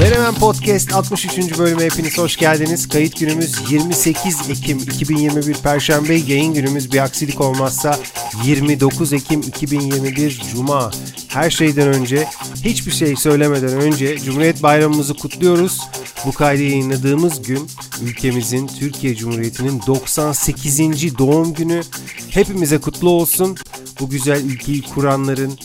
Menemen Podcast 63. bölüme hepiniz hoş geldiniz. Kayıt günümüz 28 Ekim 2021 Perşembe, yayın günümüz bir aksilik olmazsa 29 Ekim 2021 Cuma. Her şeyden önce, hiçbir şey söylemeden önce Cumhuriyet Bayramımızı kutluyoruz. Bu kaydı yayınladığımız gün ülkemizin, Türkiye Cumhuriyeti'nin 98. doğum günü. Hepimize kutlu olsun. Bu güzel ülkeyi kuranların,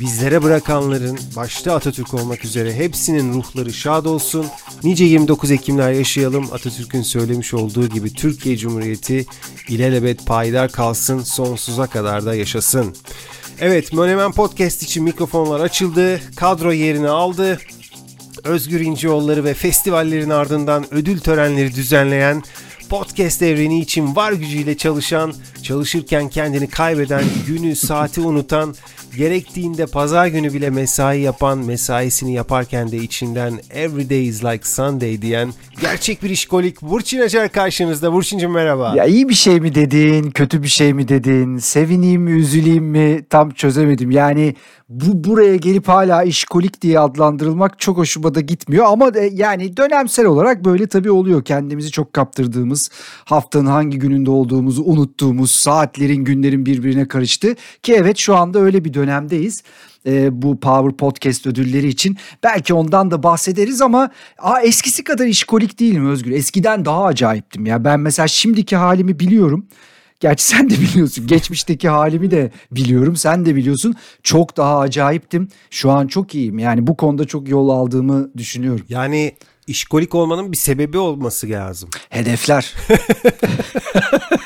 bizlere bırakanların, başta Atatürk olmak üzere hepsinin ruhları şad olsun. Nice 29 Ekimler yaşayalım. Atatürk'ün söylemiş olduğu gibi Türkiye Cumhuriyeti ilelebet payidar kalsın, sonsuza kadar da yaşasın. Evet, Monemen Podcast için mikrofonlar açıldı, kadro yerini aldı. Özgür İncioğulları ve festivallerin ardından ödül törenleri düzenleyen podcast evreni için var gücüyle çalışan, çalışırken kendini kaybeden, günü, saati unutan, gerektiğinde pazar günü bile mesai yapan, mesaisini yaparken de içinden every day is like Sunday diyen gerçek bir işkolik Burçin Acar karşınızda. Burçin'cim merhaba. Ya iyi bir şey mi dedin, kötü bir şey mi dedin, sevineyim mi, üzüleyim mi tam çözemedim. Yani bu buraya gelip hala işkolik diye adlandırılmak çok hoşuma da gitmiyor. Ama de, yani dönemsel olarak böyle tabii oluyor. Kendimizi çok kaptırdığımız, haftanın hangi gününde olduğumuzu unuttuğumuz, saatlerin, günlerin birbirine karıştı. Ki evet şu anda öyle bir dönemdeyiz e, bu Power Podcast ödülleri için. Belki ondan da bahsederiz ama aa, eskisi kadar işkolik değilim Özgür. Eskiden daha acayiptim ya. Ben mesela şimdiki halimi biliyorum. Gerçi sen de biliyorsun. Geçmişteki halimi de biliyorum. Sen de biliyorsun. Çok daha acayiptim. Şu an çok iyiyim. Yani bu konuda çok yol aldığımı düşünüyorum. Yani işkolik olmanın bir sebebi olması lazım. Hedefler.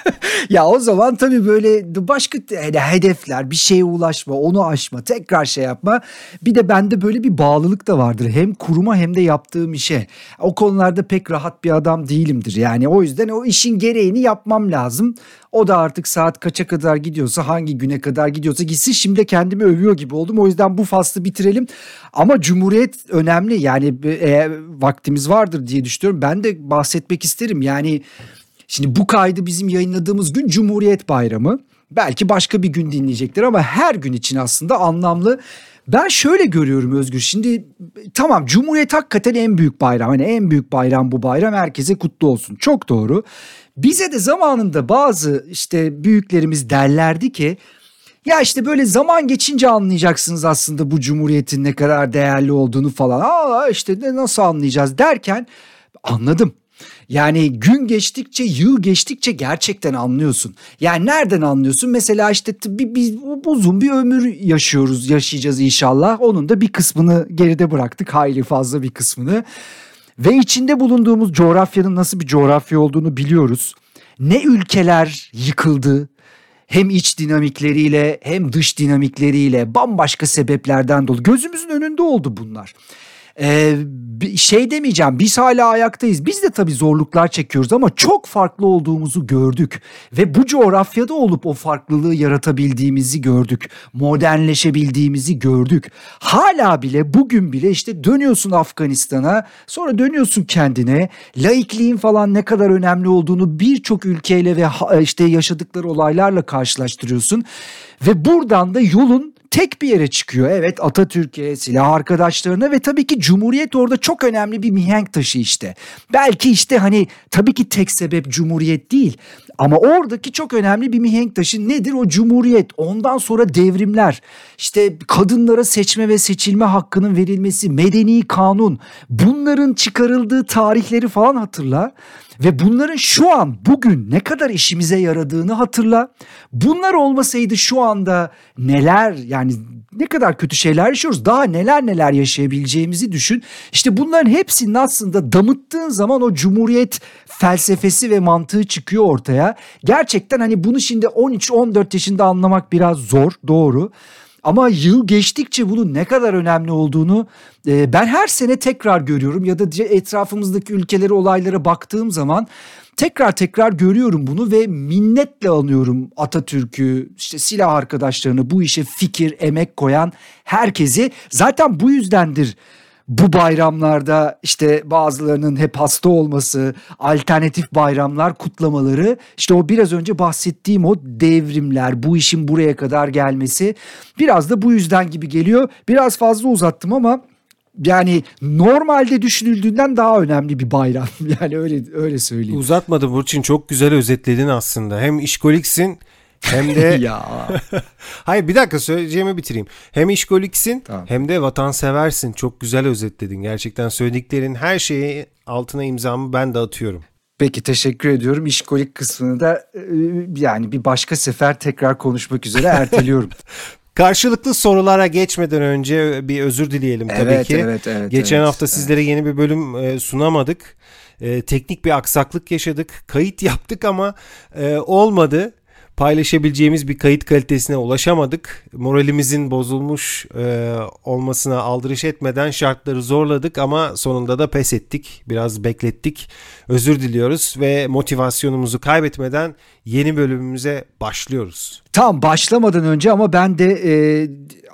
ya o zaman tabii böyle başka hani hedefler, bir şeye ulaşma, onu aşma, tekrar şey yapma. Bir de bende böyle bir bağlılık da vardır. Hem kuruma hem de yaptığım işe. O konularda pek rahat bir adam değilimdir. Yani o yüzden o işin gereğini yapmam lazım. O da artık saat kaça kadar gidiyorsa hangi güne kadar gidiyorsa gitsin. Şimdi kendimi övüyor gibi oldum. O yüzden bu faslı bitirelim. Ama Cumhuriyet önemli. Yani e, vaktimiz vardır diye düşünüyorum. Ben de bahsetmek isterim. Yani şimdi bu kaydı bizim yayınladığımız gün Cumhuriyet Bayramı. Belki başka bir gün dinleyecekler ama her gün için aslında anlamlı. Ben şöyle görüyorum Özgür. Şimdi tamam Cumhuriyet hakikaten en büyük bayram. Hani en büyük bayram bu bayram. Herkese kutlu olsun. Çok doğru. Bize de zamanında bazı işte büyüklerimiz derlerdi ki ya işte böyle zaman geçince anlayacaksınız aslında bu cumhuriyetin ne kadar değerli olduğunu falan. Aa işte nasıl anlayacağız derken anladım. Yani gün geçtikçe, yıl geçtikçe gerçekten anlıyorsun. Yani nereden anlıyorsun? Mesela işte bir, bir uzun bir ömür yaşıyoruz, yaşayacağız inşallah. Onun da bir kısmını geride bıraktık, hayli fazla bir kısmını. Ve içinde bulunduğumuz coğrafyanın nasıl bir coğrafya olduğunu biliyoruz. Ne ülkeler yıkıldı, hem iç dinamikleriyle hem dış dinamikleriyle bambaşka sebeplerden dolu. Gözümüzün önünde oldu bunlar. Ee, şey demeyeceğim biz hala ayaktayız. Biz de tabii zorluklar çekiyoruz ama çok farklı olduğumuzu gördük. Ve bu coğrafyada olup o farklılığı yaratabildiğimizi gördük. Modernleşebildiğimizi gördük. Hala bile bugün bile işte dönüyorsun Afganistan'a sonra dönüyorsun kendine. Laikliğin falan ne kadar önemli olduğunu birçok ülkeyle ve işte yaşadıkları olaylarla karşılaştırıyorsun. Ve buradan da yolun tek bir yere çıkıyor. Evet Atatürk'e, silah arkadaşlarına ve tabii ki Cumhuriyet orada çok önemli bir mihenk taşı işte. Belki işte hani tabii ki tek sebep Cumhuriyet değil ama oradaki çok önemli bir mihenk taşı nedir? O Cumhuriyet. Ondan sonra devrimler. İşte kadınlara seçme ve seçilme hakkının verilmesi, medeni kanun. Bunların çıkarıldığı tarihleri falan hatırla. Ve bunların şu an bugün ne kadar işimize yaradığını hatırla. Bunlar olmasaydı şu anda neler yani ne kadar kötü şeyler yaşıyoruz. Daha neler neler yaşayabileceğimizi düşün. İşte bunların hepsinin aslında damıttığın zaman o cumhuriyet felsefesi ve mantığı çıkıyor ortaya. Gerçekten hani bunu şimdi 13-14 yaşında anlamak biraz zor doğru. Ama yıl geçtikçe bunun ne kadar önemli olduğunu e, ben her sene tekrar görüyorum ya da etrafımızdaki ülkelere olaylara baktığım zaman tekrar tekrar görüyorum bunu ve minnetle anıyorum Atatürk'ü, işte silah arkadaşlarını, bu işe fikir, emek koyan herkesi. Zaten bu yüzdendir bu bayramlarda işte bazılarının hep hasta olması, alternatif bayramlar kutlamaları, işte o biraz önce bahsettiğim o devrimler, bu işin buraya kadar gelmesi biraz da bu yüzden gibi geliyor. Biraz fazla uzattım ama yani normalde düşünüldüğünden daha önemli bir bayram. Yani öyle öyle söyleyeyim. Uzatmadı Burçin çok güzel özetledin aslında. Hem işkoliksin hem de ya Hayır bir dakika söyleyeceğimi bitireyim. Hem işkoliksin Tamam. hem de vatanseversin. Çok güzel özetledin. Gerçekten söylediklerin her şeyi altına imzamı ben de atıyorum. peki teşekkür ediyorum. İşkolik kısmını da e, yani bir başka sefer tekrar konuşmak üzere erteliyorum. Karşılıklı sorulara geçmeden önce bir özür dileyelim tabii Evet, ki. evet, evet, Geçen evet, hafta sizlere yeni bir bölüm e, sunamadık. E, teknik bir aksaklık yaşadık. Kayıt yaptık ama olmadı. Paylaşabileceğimiz bir kayıt kalitesine ulaşamadık. Moralimizin bozulmuş e, olmasına aldırış etmeden şartları zorladık ama sonunda da pes ettik. Biraz beklettik. Özür diliyoruz ve motivasyonumuzu kaybetmeden yeni bölümümüze başlıyoruz. Tam başlamadan önce ama ben de e,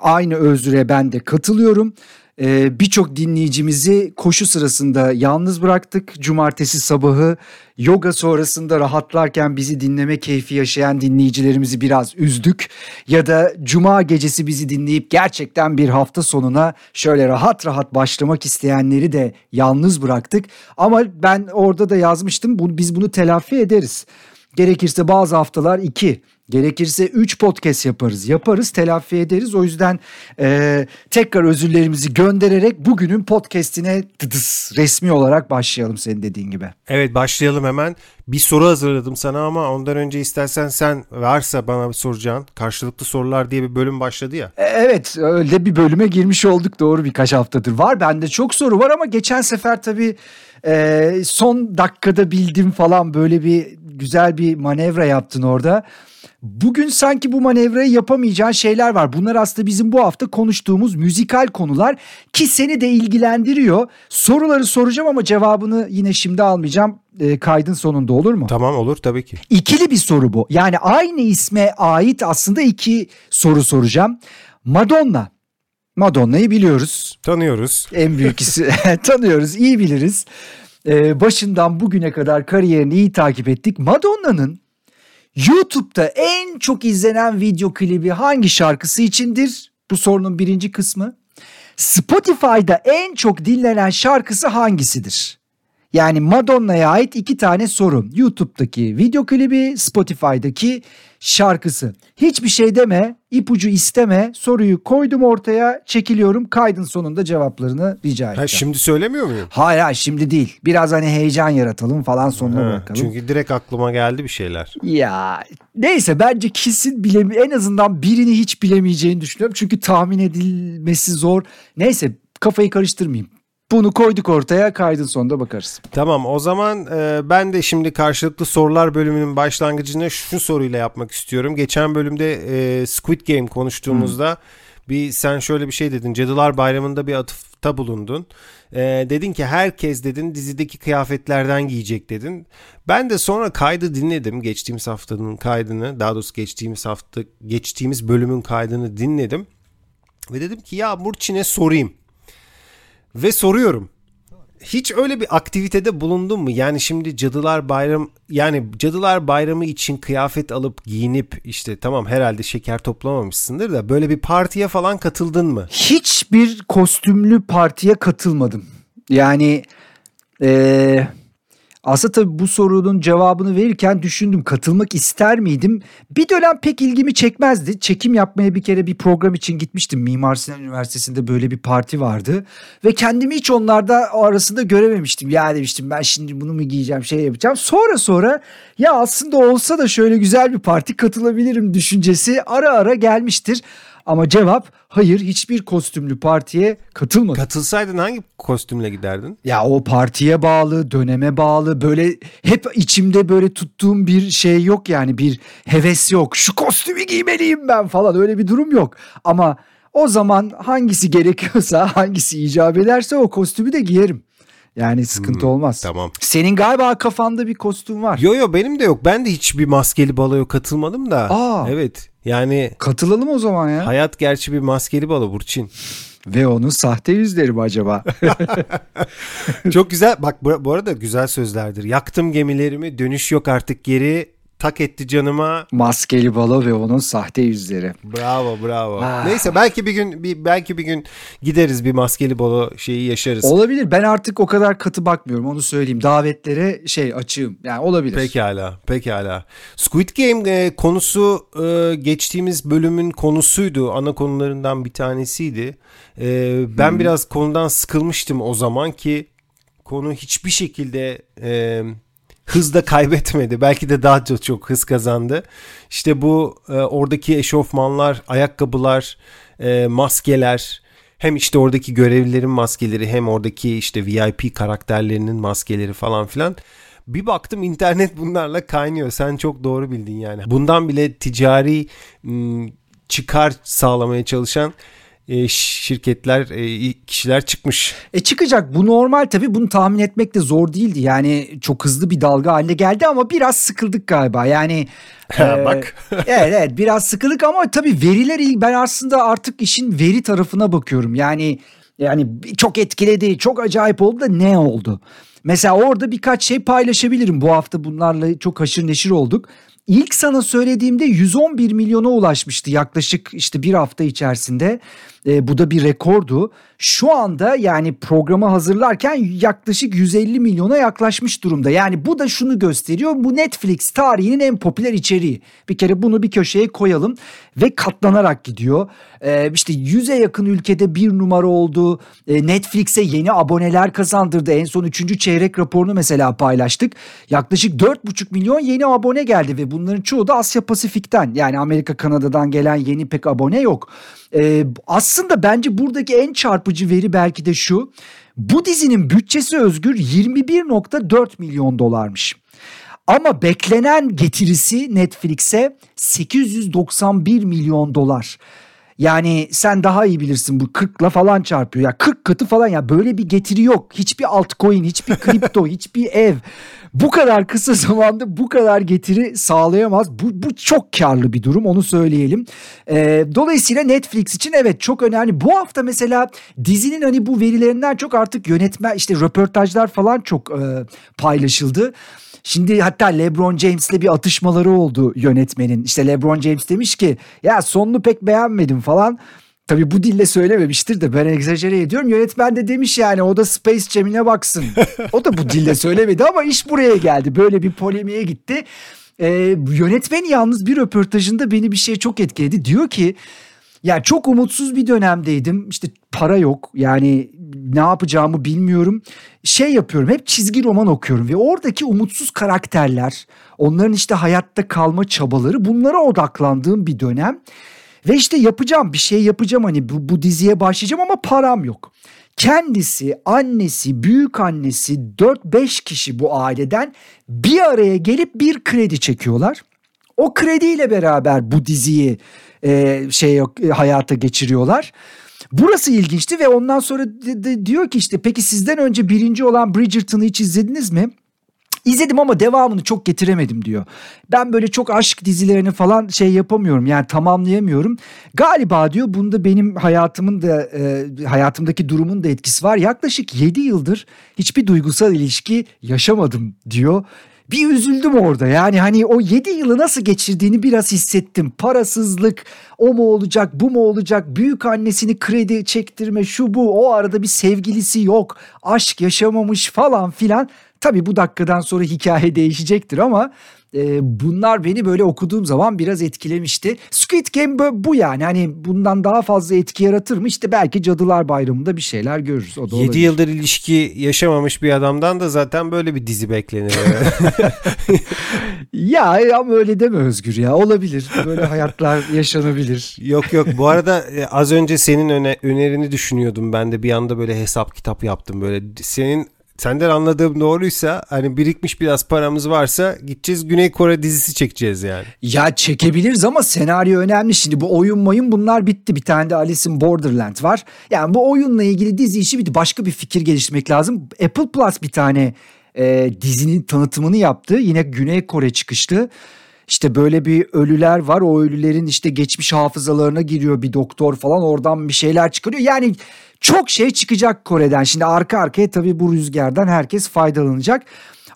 aynı özüre ben de katılıyorum. E, Birçok dinleyicimizi koşu sırasında yalnız bıraktık. Cumartesi sabahı yoga sonrasında rahatlarken bizi dinleme keyfi yaşayan dinleyicilerimizi biraz üzdük. Ya da cuma gecesi bizi dinleyip gerçekten bir hafta sonuna şöyle rahat rahat başlamak isteyenleri de yalnız bıraktık. Ama ben orada da yazmıştım biz bunu telafi ederiz. Gerekirse bazı haftalar iki, gerekirse üç podcast yaparız. Yaparız, telafi ederiz. O yüzden e, tekrar özürlerimizi göndererek bugünün podcastine dıdıs, resmi olarak başlayalım senin dediğin gibi. Evet başlayalım hemen. Bir soru hazırladım sana ama ondan önce istersen sen varsa bana soracağın karşılıklı sorular diye bir bölüm başladı ya. E, Evet öyle bir bölüme girmiş olduk doğru birkaç haftadır. Var bende çok soru var ama geçen sefer tabii e, son dakikada bildim falan böyle bir güzel bir manevra yaptın orada. Bugün sanki bu manevrayı yapamayacağın şeyler var. Bunlar aslında bizim bu hafta konuştuğumuz müzikal konular ki seni de ilgilendiriyor. Soruları soracağım ama cevabını yine şimdi almayacağım. E, kaydın sonunda olur mu? Tamam olur tabii ki. İkili bir soru bu. Yani aynı isme ait aslında iki soru soracağım. Madonna. Madonna'yı biliyoruz. Tanıyoruz. En büyük isi tanıyoruz, iyi biliriz. Ee, başından bugüne kadar kariyerini iyi takip ettik. Madonna'nın YouTube'da en çok izlenen video klibi hangi şarkısı içindir? Bu sorunun birinci kısmı. Spotify'da en çok dinlenen şarkısı hangisidir? Yani Madonna'ya ait iki tane soru. YouTube'daki video klibi, Spotify'daki şarkısı. Hiçbir şey deme, ipucu isteme. Soruyu koydum ortaya, çekiliyorum. Kaydın sonunda cevaplarını rica Ha, edeceğim. şimdi söylemiyor muyum? Hayır hayır şimdi değil. Biraz hani heyecan yaratalım falan sonuna Ha, bırakalım. çünkü direkt aklıma geldi bir şeyler. Ya neyse bence kesin bilemi en azından birini hiç bilemeyeceğini düşünüyorum. Çünkü tahmin edilmesi zor. Neyse kafayı karıştırmayayım. Bunu koyduk ortaya kaydın sonunda bakarız. Tamam o zaman e, ben de şimdi karşılıklı sorular bölümünün başlangıcını şu soruyla yapmak istiyorum. Geçen bölümde e, Squid Game konuştuğumuzda bir sen şöyle bir şey dedin. Cadılar Bayramı'nda bir atıfta bulundun. E, dedin ki herkes dedin dizideki kıyafetlerden giyecek dedin. Ben de sonra kaydı dinledim. Geçtiğimiz haftanın kaydını daha doğrusu geçtiğimiz hafta geçtiğimiz bölümün kaydını dinledim. Ve dedim ki ya Burçin'e sorayım. Ve soruyorum. Hiç öyle bir aktivitede bulundun mu? Yani şimdi Cadılar Bayram yani Cadılar Bayramı için kıyafet alıp giyinip işte tamam herhalde şeker toplamamışsındır da böyle bir partiye falan katıldın mı? Hiçbir kostümlü partiye katılmadım. Yani eee aslında tabii bu sorunun cevabını verirken düşündüm katılmak ister miydim? Bir dönem pek ilgimi çekmezdi. Çekim yapmaya bir kere bir program için gitmiştim. Mimar Sinan Üniversitesi'nde böyle bir parti vardı. Ve kendimi hiç onlarda arasında görememiştim. Ya demiştim ben şimdi bunu mu giyeceğim şey yapacağım. Sonra sonra ya aslında olsa da şöyle güzel bir parti katılabilirim düşüncesi ara ara gelmiştir. Ama cevap hayır hiçbir kostümlü partiye katılmadım. Katılsaydın hangi kostümle giderdin? Ya o partiye bağlı, döneme bağlı böyle hep içimde böyle tuttuğum bir şey yok yani bir heves yok. Şu kostümü giymeliyim ben falan öyle bir durum yok. Ama o zaman hangisi gerekiyorsa, hangisi icap ederse o kostümü de giyerim. Yani sıkıntı olmaz. Tamam. Senin galiba kafanda bir kostüm var. Yo yo benim de yok. Ben de hiçbir maskeli baloya katılmadım da. Aa. Evet. Yani Katılalım o zaman ya. hayat gerçi bir maskeli balo Burçin. Ve onun sahte yüzleri mi acaba? Çok güzel. Bak bu arada güzel sözlerdir. Yaktım gemilerimi, dönüş yok artık geri tak etti canıma. Maskeli balo ve onun sahte yüzleri. Bravo bravo. Ah. Neyse belki bir gün bir belki bir gün gideriz bir maskeli balo şeyi yaşarız. Olabilir. Ben artık o kadar katı bakmıyorum. Onu söyleyeyim. Davetlere şey açığım. Yani olabilir. Pekala, pekala. Squid Game e, konusu e, geçtiğimiz bölümün konusuydu. Ana konularından bir tanesiydi. E, ben biraz konudan sıkılmıştım o zaman ki konu hiçbir şekilde e, hızda kaybetmedi. Belki de daha çok, çok hız kazandı. İşte bu e, oradaki eşofmanlar, ayakkabılar, e, maskeler, hem işte oradaki görevlilerin maskeleri hem oradaki işte VIP karakterlerinin maskeleri falan filan. Bir baktım internet bunlarla kaynıyor. Sen çok doğru bildin yani. Bundan bile ticari çıkar sağlamaya çalışan e, şirketler, e, kişiler çıkmış. E çıkacak bu normal tabii bunu tahmin etmek de zor değildi. Yani çok hızlı bir dalga haline geldi ama biraz sıkıldık galiba. Yani Ha, bak. evet evet biraz sıkıldık ama tabii veriler iyi. Ben aslında artık işin veri tarafına bakıyorum. Yani yani çok etkiledi, çok acayip oldu da ne oldu? Mesela orada birkaç şey paylaşabilirim. Bu hafta bunlarla çok haşır neşir olduk. İlk sana söylediğimde 111 milyona ulaşmıştı yaklaşık işte bir hafta içerisinde. E, bu da bir rekordu. Şu anda yani programı hazırlarken yaklaşık 150 milyona yaklaşmış durumda. Yani bu da şunu gösteriyor. Bu Netflix tarihinin en popüler içeriği. Bir kere bunu bir köşeye koyalım ve katlanarak gidiyor. E, işte 100'e yakın ülkede bir numara oldu. E, Netflix'e yeni aboneler kazandırdı. En son 3. çeyrek raporunu mesela paylaştık. Yaklaşık 4,5 milyon yeni abone geldi ve bunların çoğu da Asya Pasifik'ten. Yani Amerika Kanada'dan gelen yeni pek abone yok. Ee, aslında bence buradaki en çarpıcı veri belki de şu. Bu dizinin bütçesi özgür 21.4 milyon dolarmış. Ama beklenen getirisi Netflix'e 891 milyon dolar. Yani sen daha iyi bilirsin bu 40'la falan çarpıyor. Ya 40 katı falan ya böyle bir getiri yok. Hiçbir altcoin, hiçbir kripto, hiçbir ev bu kadar kısa zamanda bu kadar getiri sağlayamaz. Bu, bu çok karlı bir durum onu söyleyelim. Ee, dolayısıyla Netflix için evet çok önemli. Bu hafta mesela dizinin hani bu verilerinden çok artık yönetmen işte röportajlar falan çok e, paylaşıldı. Şimdi hatta LeBron James'le bir atışmaları oldu yönetmenin. İşte LeBron James demiş ki ya sonunu pek beğenmedim falan. Tabii bu dille söylememiştir de ben egzajere ediyorum. Yönetmen de demiş yani o da Space Jam'ine baksın. O da bu dille söylemedi ama iş buraya geldi. Böyle bir polemiğe gitti. Ee, yönetmen yalnız bir röportajında beni bir şey çok etkiledi. Diyor ki ya çok umutsuz bir dönemdeydim. İşte para yok. Yani ne yapacağımı bilmiyorum. Şey yapıyorum. Hep çizgi roman okuyorum ve oradaki umutsuz karakterler, onların işte hayatta kalma çabaları bunlara odaklandığım bir dönem. Ve işte yapacağım bir şey yapacağım hani bu, bu diziye başlayacağım ama param yok. Kendisi, annesi, büyük annesi 4-5 kişi bu aileden bir araya gelip bir kredi çekiyorlar. O krediyle beraber bu diziyi e, şey hayata geçiriyorlar. Burası ilginçti ve ondan sonra de, de, diyor ki işte peki sizden önce birinci olan Bridgerton'ı hiç izlediniz mi? İzledim ama devamını çok getiremedim diyor. Ben böyle çok aşk dizilerini falan şey yapamıyorum yani tamamlayamıyorum. Galiba diyor bunda benim hayatımın da e, hayatımdaki durumun da etkisi var. Yaklaşık 7 yıldır hiçbir duygusal ilişki yaşamadım diyor. Bir üzüldüm orada yani hani o 7 yılı nasıl geçirdiğini biraz hissettim. Parasızlık o mu olacak bu mu olacak büyük annesini kredi çektirme şu bu o arada bir sevgilisi yok aşk yaşamamış falan filan. Tabii bu dakikadan sonra hikaye değişecektir ama e, bunlar beni böyle okuduğum zaman biraz etkilemişti. Squid Game bu yani hani bundan daha fazla etki yaratır mı? İşte belki Cadılar Bayramı'nda bir şeyler görürüz. O da 7 olabilir. yıldır ilişki yaşamamış bir adamdan da zaten böyle bir dizi beklenir. ya ama öyle deme Özgür ya olabilir. Böyle hayatlar yaşanabilir. Yok yok bu arada e, az önce senin öne, önerini düşünüyordum ben de bir anda böyle hesap kitap yaptım böyle senin senden anladığım doğruysa hani birikmiş biraz paramız varsa gideceğiz Güney Kore dizisi çekeceğiz yani. Ya çekebiliriz ama senaryo önemli. Şimdi bu oyun mayın bunlar bitti. Bir tane de Alice Borderland var. Yani bu oyunla ilgili dizi işi bitti. Başka bir fikir geliştirmek lazım. Apple Plus bir tane e, dizinin tanıtımını yaptı. Yine Güney Kore çıkıştı. İşte böyle bir ölüler var. O ölülerin işte geçmiş hafızalarına giriyor bir doktor falan. Oradan bir şeyler çıkarıyor. Yani çok şey çıkacak Kore'den. Şimdi arka arkaya tabii bu rüzgardan herkes faydalanacak.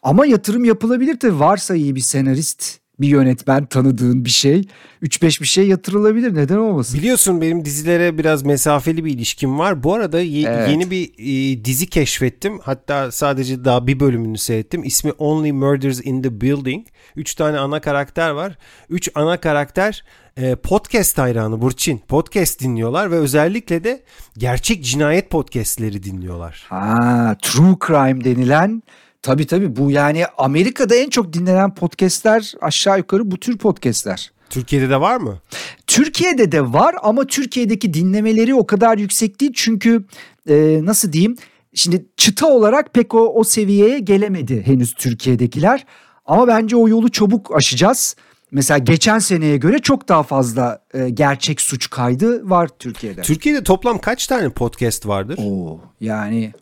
Ama yatırım yapılabilir tabii. Varsa iyi bir senarist, bir yönetmen tanıdığın bir şey. 3-5 bir şey yatırılabilir. Neden olmasın? Biliyorsun benim dizilere biraz mesafeli bir ilişkim var. Bu arada ye- Evet. yeni bir e, dizi keşfettim. Hatta sadece daha bir bölümünü seyrettim. İsmi Only Murders in the Building. Üç tane ana karakter var. Üç ana karakter e, podcast hayranı Burçin. Podcast dinliyorlar ve özellikle de gerçek cinayet podcastleri dinliyorlar. Ha, true crime denilen tabii tabii bu yani Amerika'da en çok dinlenen podcastler aşağı yukarı bu tür podcastler. Türkiye'de de var mı? Türkiye'de de var ama Türkiye'deki dinlemeleri o kadar yüksek değil çünkü e, nasıl diyeyim şimdi çıta olarak pek o, o seviyeye gelemedi henüz Türkiye'dekiler ama bence o yolu çabuk aşacağız. Mesela geçen seneye göre çok daha fazla e, gerçek suç kaydı var Türkiye'de. Türkiye'de toplam kaç tane podcast vardır? Oo, yani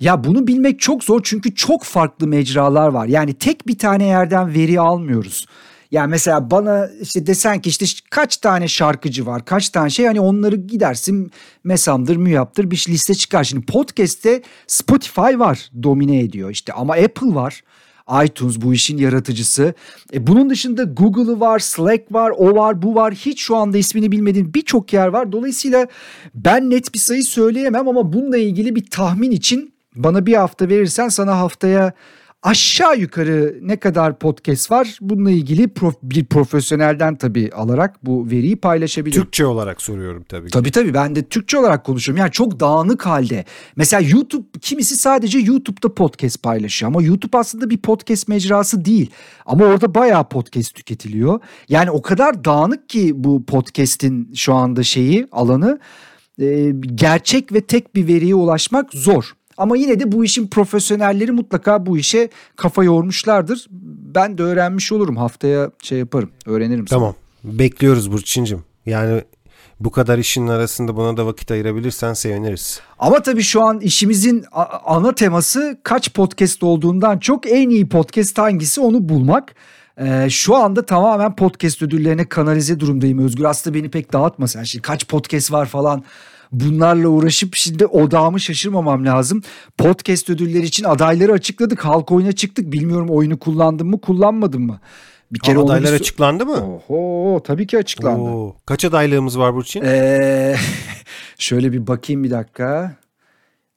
ya bunu bilmek çok zor çünkü çok farklı mecralar var. Yani tek bir tane yerden veri almıyoruz. Yani mesela bana işte desen ki işte kaç tane şarkıcı var, kaç tane şey hani onları gidersin Mesam'dır, Müyap'tır bir liste çıkar. Şimdi podcast'te Spotify var domine ediyor işte ama Apple var. iTunes bu işin yaratıcısı. E bunun dışında Google'ı var, Slack var, o var, bu var. Hiç şu anda ismini bilmediğim birçok yer var. Dolayısıyla ben net bir sayı söyleyemem ama bununla ilgili bir tahmin için bana bir hafta verirsen sana haftaya aşağı yukarı ne kadar podcast var bununla ilgili prof- bir profesyonelden tabii alarak bu veriyi paylaşabilirim. Türkçe olarak soruyorum tabii. ki. Tabii tabii ben de Türkçe olarak konuşuyorum. Yani çok dağınık halde. Mesela YouTube kimisi sadece YouTube'da podcast paylaşıyor ama YouTube aslında bir podcast mecrası değil. Ama orada bayağı podcast tüketiliyor. Yani o kadar dağınık ki bu podcast'in şu anda şeyi alanı e, gerçek ve tek bir veriye ulaşmak zor. Ama yine de bu işin profesyonelleri mutlaka bu işe kafa yormuşlardır. Ben de öğrenmiş olurum. Haftaya şey yaparım, öğrenirim. sana. Tamam. Bekliyoruz Burçin'cim. Yani bu kadar işin arasında buna da vakit ayırabilirsen seviniriz. Ama tabii şu an işimizin ana teması kaç podcast olduğundan çok en iyi podcast hangisi onu bulmak. Ee, şu anda tamamen podcast ödüllerine kanalize durumdayım Özgür. Aslında beni pek dağıtma sen şimdi kaç podcast var falan. Bunlarla uğraşıp şimdi odağımı şaşırmamam lazım. Podcast ödülleri için adayları açıkladık. Halk oyuna çıktık. Bilmiyorum oyunu kullandım mı kullanmadım mı? Bir kere onu Adaylar bir açıklandı mı? Oho tabii ki açıklandı. Oo. Kaç adaylığımız var Burçin? Ee, şöyle bir bakayım bir dakika.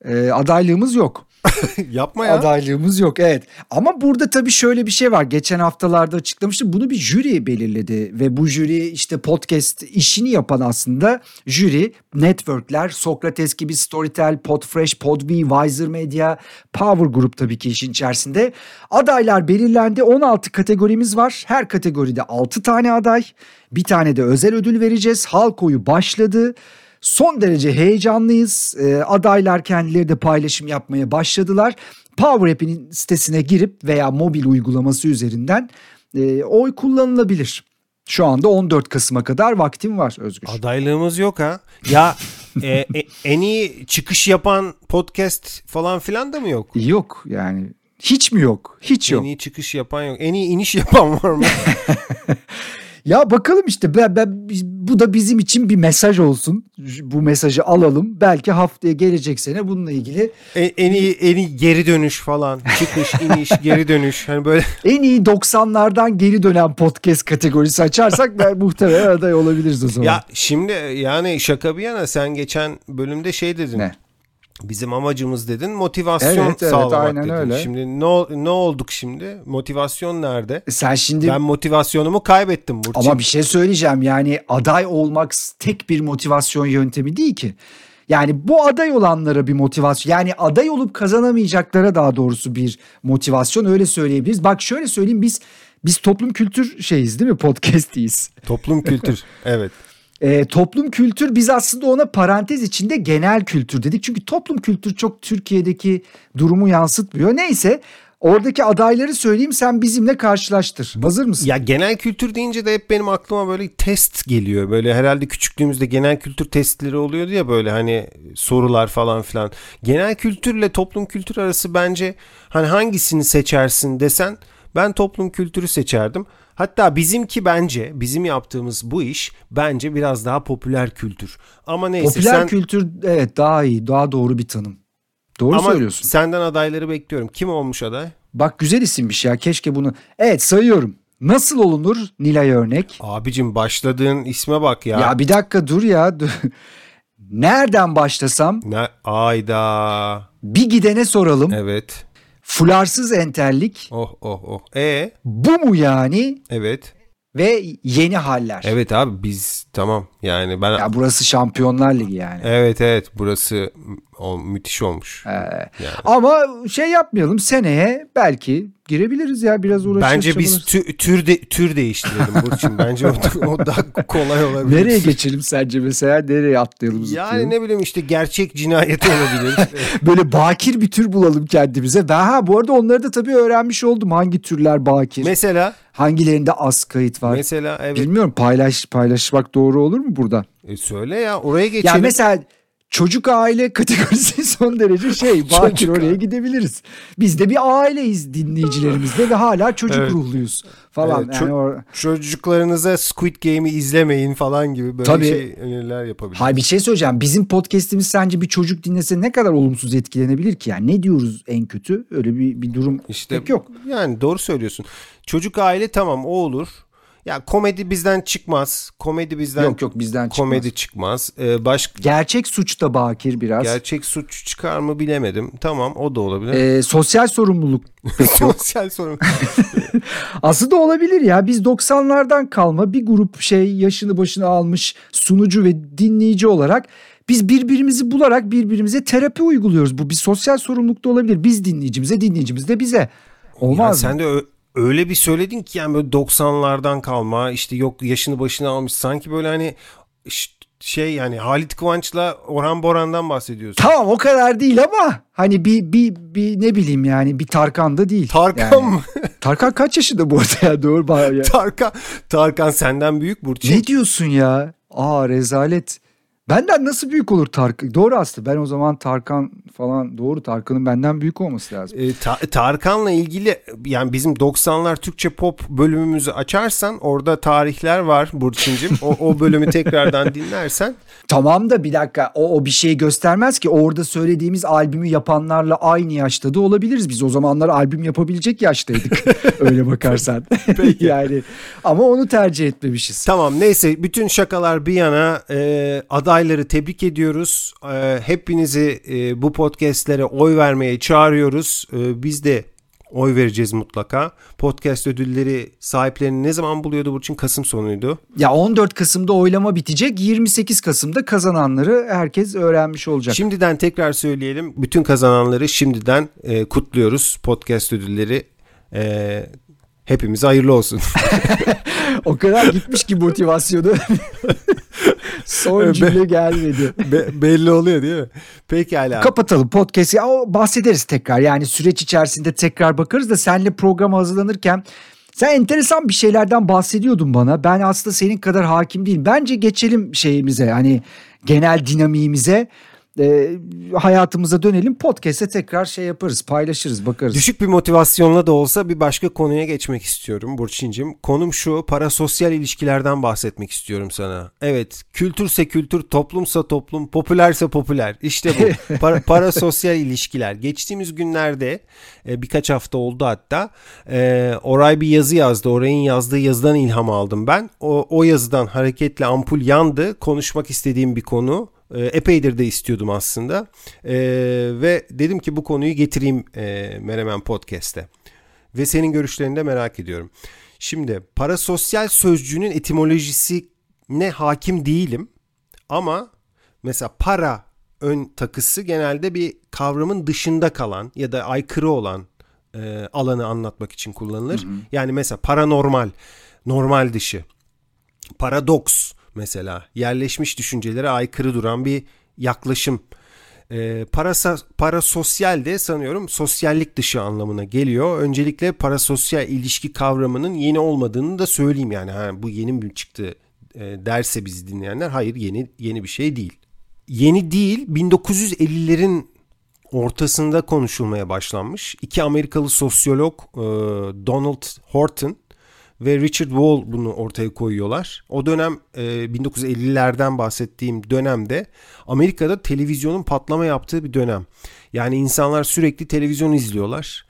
Ee, adaylığımız yok. Yapma ya. Adaylığımız yok evet. Ama burada tabii şöyle bir şey var. Geçen haftalarda açıklamıştım. Bunu bir jüri belirledi ve bu jüri işte podcast işini yapan aslında jüri networkler, Sokrates gibi Storytel, Podfresh, Podme, Wiser Media, Power Group tabii ki işin içerisinde. Adaylar belirlendi. 16 kategorimiz var. Her kategoride 6 tane aday. Bir tane de özel ödül vereceğiz. Halk oyu başladı. Son derece heyecanlıyız. Ee, adaylar kendileri de paylaşım yapmaya başladılar. Power App'in sitesine girip veya mobil uygulaması üzerinden e, oy kullanılabilir. Şu anda 14 Kasım'a kadar vaktim var Özgür. Adaylığımız yok ha. Ya e, e, en iyi çıkış yapan podcast falan filan da mı yok? Yok yani hiç mi yok? Hiç yok. En iyi çıkış yapan yok. En iyi iniş yapan var mı? Ya bakalım işte ben, ben, bu da bizim için bir mesaj olsun. Bu mesajı alalım. Belki haftaya gelecek sene bununla ilgili en, en iyi en iyi geri dönüş falan. Çıkış, iniş, geri dönüş. Hani böyle en iyi 90'lardan geri dönen podcast kategorisi açarsak ben muhtemelen aday olabiliriz o zaman. Ya şimdi yani şaka bir yana sen geçen bölümde şey dedin. Ne? Bizim amacımız dedin motivasyon Evet, evet, sağlamak aynen dedin. öyle. Şimdi ne, ne olduk şimdi? Motivasyon nerede? Sen şimdi Ben motivasyonumu kaybettim Burçin. ama bir şey söyleyeceğim yani aday olmak tek bir motivasyon yöntemi değil ki. Yani bu aday olanlara bir motivasyon yani aday olup kazanamayacaklara daha doğrusu bir motivasyon öyle söyleyebiliriz. Bak şöyle söyleyeyim biz biz toplum kültür şeyiz değil mi podcast'iyiz. Toplum kültür. evet. E, toplum kültür biz aslında ona parantez içinde genel kültür dedik. Çünkü toplum kültür çok Türkiye'deki durumu yansıtmıyor. Neyse oradaki adayları söyleyeyim sen bizimle karşılaştır. Hazır mısın? Ya genel kültür deyince de hep benim aklıma böyle test geliyor. Böyle herhalde küçüklüğümüzde genel kültür testleri oluyordu ya böyle hani sorular falan filan. Genel kültürle toplum kültür arası bence hani hangisini seçersin desen ben toplum kültürü seçerdim. Hatta bizimki bence bizim yaptığımız bu iş bence biraz daha popüler kültür. Ama neyse Popüler sen kültür evet daha iyi, daha doğru bir tanım. Doğru ama söylüyorsun. senden adayları bekliyorum. Kim olmuş aday? Bak güzel isimmiş ya keşke bunu. Evet sayıyorum. Nasıl olunur Nilay örnek? Abicim başladığın isme bak ya. Ya, bir dakika dur ya. Nereden başlasam? Ne ayda. Bir gidene soralım. Evet. Fularsız enterlik. Oh oh oh. E Bu mu yani? evet. Ve yeni haller. Evet abi biz tamam. Yani ben Ya burası Şampiyonlar Ligi yani. Evet evet burası o, müthiş olmuş. Yani. Ama şey yapmayalım seneye belki girebiliriz ya biraz uğraşırız. Bence biz tü- tür de, tür değiştirelim Burçin. Bence o, o daha kolay olabilir. Nereye geçelim sence mesela? Nereye atlayalım Yani zıplayalım? ne bileyim işte gerçek cinayet olabilir. Böyle bakir bir tür bulalım kendimize. Ben ha bu arada onları da tabii öğrenmiş oldum. Hangi türler bakir? mesela Hangilerinde az kayıt var? mesela evet Bilmiyorum paylaş paylaşmak doğru olur mu burada? E, söyle ya oraya geçelim. Ya mesela çocuk aile kategorisi son derece şey bakir oraya gidebiliriz. Biz de bir aileyiz dinleyicilerimizde ve hala çocuk Evet. ruhluyuz falan. Evet, yani o... Çocuklarınıza Squid Game'i izlemeyin falan gibi böyle Tabii. şey öneriler yapabilir. Hayır bir şey söyleyeceğim. Bizim podcast'imiz sence bir çocuk dinlese ne kadar olumsuz etkilenebilir ki? Yani ne diyoruz en kötü? Öyle bir, bir durum İşte pek yok. Yani doğru söylüyorsun. Çocuk aile tamam o olur. Ya komedi bizden çıkmaz. Komedi bizden Yok yok bizden çıkmaz. komedi çıkmaz. Ee, başka Gerçek suç da bakir biraz. gerçek suç çıkar mı bilemedim. Tamam o da olabilir. Ee, sosyal sorumluluk. Sosyal sorun. Aslında olabilir ya. Biz 90'lardan kalma bir grup şey yaşını başını almış sunucu ve dinleyici olarak biz birbirimizi bularak birbirimize terapi uyguluyoruz. Bu bir sosyal sorumluluk da olabilir. Biz dinleyicimize, dinleyicimiz de bize. Ya Olmaz mı? sen de ö- öyle bir söyledin ki yani böyle 90'lardan kalma işte yok yaşını başını almış sanki böyle hani şey yani Halit Kıvanç'la Orhan Boran'dan bahsediyorsun. Tamam o kadar değil ama hani bir bir bir ne bileyim yani bir Tarkan da değil. Tarkan Yani. mı? Tarkan kaç yaşında bu arada ya doğru bayağı ya. Tarkan Tarkan senden büyük Burçin. Ne diyorsun ya? Aa rezalet. Benden nasıl büyük olur Tarkan? Doğru aslında ben o zaman Tarkan falan doğru Tarkan'ın benden büyük olması lazım. E, Ta- Tarkan'la ilgili yani bizim 90'lar Türkçe pop bölümümüzü açarsan orada tarihler var Burçin'cim. O, o bölümü tekrardan dinlersen Tamam da bir dakika o, o bir şey göstermez ki orada söylediğimiz albümü yapanlarla aynı yaşta da olabiliriz. Biz o zamanlar albüm yapabilecek yaştaydık öyle bakarsan. yani ama onu tercih etmemişiz. Tamam neyse bütün şakalar bir yana e, adayları tebrik ediyoruz. E, hepinizi e, bu podcastlere oy vermeye çağırıyoruz. E, biz de oy vereceğiz mutlaka. Podcast ödülleri sahiplerini ne zaman buluyordu Burçin? Kasım sonuydu. Ya 14 Kasım'da oylama bitecek 28 Kasım'da kazananları herkes öğrenmiş olacak. Şimdiden tekrar söyleyelim. Bütün kazananları şimdiden e, kutluyoruz. Podcast ödülleri e, hepimize hayırlı olsun. o kadar gitmiş ki motivasyonu. Son Be- cümle gelmedi. Be- belli oluyor değil mi? Pekala. Kapatalım podcast'i. Bahsederiz tekrar. Yani süreç içerisinde tekrar bakarız da seninle programa hazırlanırken sen enteresan bir şeylerden bahsediyordun bana. Ben aslında senin kadar hakim değilim. Bence geçelim şeyimize hani genel dinamiğimize. Ee, hayatımıza dönelim. Podcast'e tekrar şey yaparız, paylaşırız, bakarız. Düşük bir motivasyonla da olsa bir başka konuya geçmek istiyorum Burçin'cim. Konum şu parasosyal ilişkilerden bahsetmek istiyorum sana. Evet kültürse kültür, toplumsa toplum, popülerse popüler. İşte bu Para- parasosyal ilişkiler. Geçtiğimiz günlerde e, birkaç hafta oldu hatta e, Oray bir yazı yazdı. Oray'ın yazdığı yazıdan ilham aldım ben. O, o yazıdan hareketle ampul yandı. Konuşmak istediğim bir konu. E, epeydir de istiyordum aslında. E, ve dedim ki bu konuyu getireyim e, Menemen Podcast'te. Ve senin görüşlerini de merak ediyorum. Şimdi parasosyal sözcüğünün etimolojisine hakim değilim. Ama mesela para ön takısı genelde bir kavramın dışında kalan ya da aykırı olan e, alanı anlatmak için kullanılır. Yani mesela paranormal, normal dışı. Paradoks mesela yerleşmiş düşüncelere aykırı duran bir yaklaşım. E, parasa, parasosyal de sanıyorum sosyallik dışı anlamına geliyor. Öncelikle parasosyal ilişki kavramının yeni olmadığını da söyleyeyim yani. Ha, bu yeni mi çıktı e, derse bizi dinleyenler hayır yeni yeni bir şey değil. Yeni değil 1950'lerin ortasında konuşulmaya başlanmış. İki Amerikalı sosyolog e, Donald Horton ve Richard Wall bunu ortaya koyuyorlar. O dönem e, 1950'lerden bahsettiğim dönemde Amerika'da televizyonun patlama yaptığı bir dönem. Yani insanlar sürekli televizyon izliyorlar.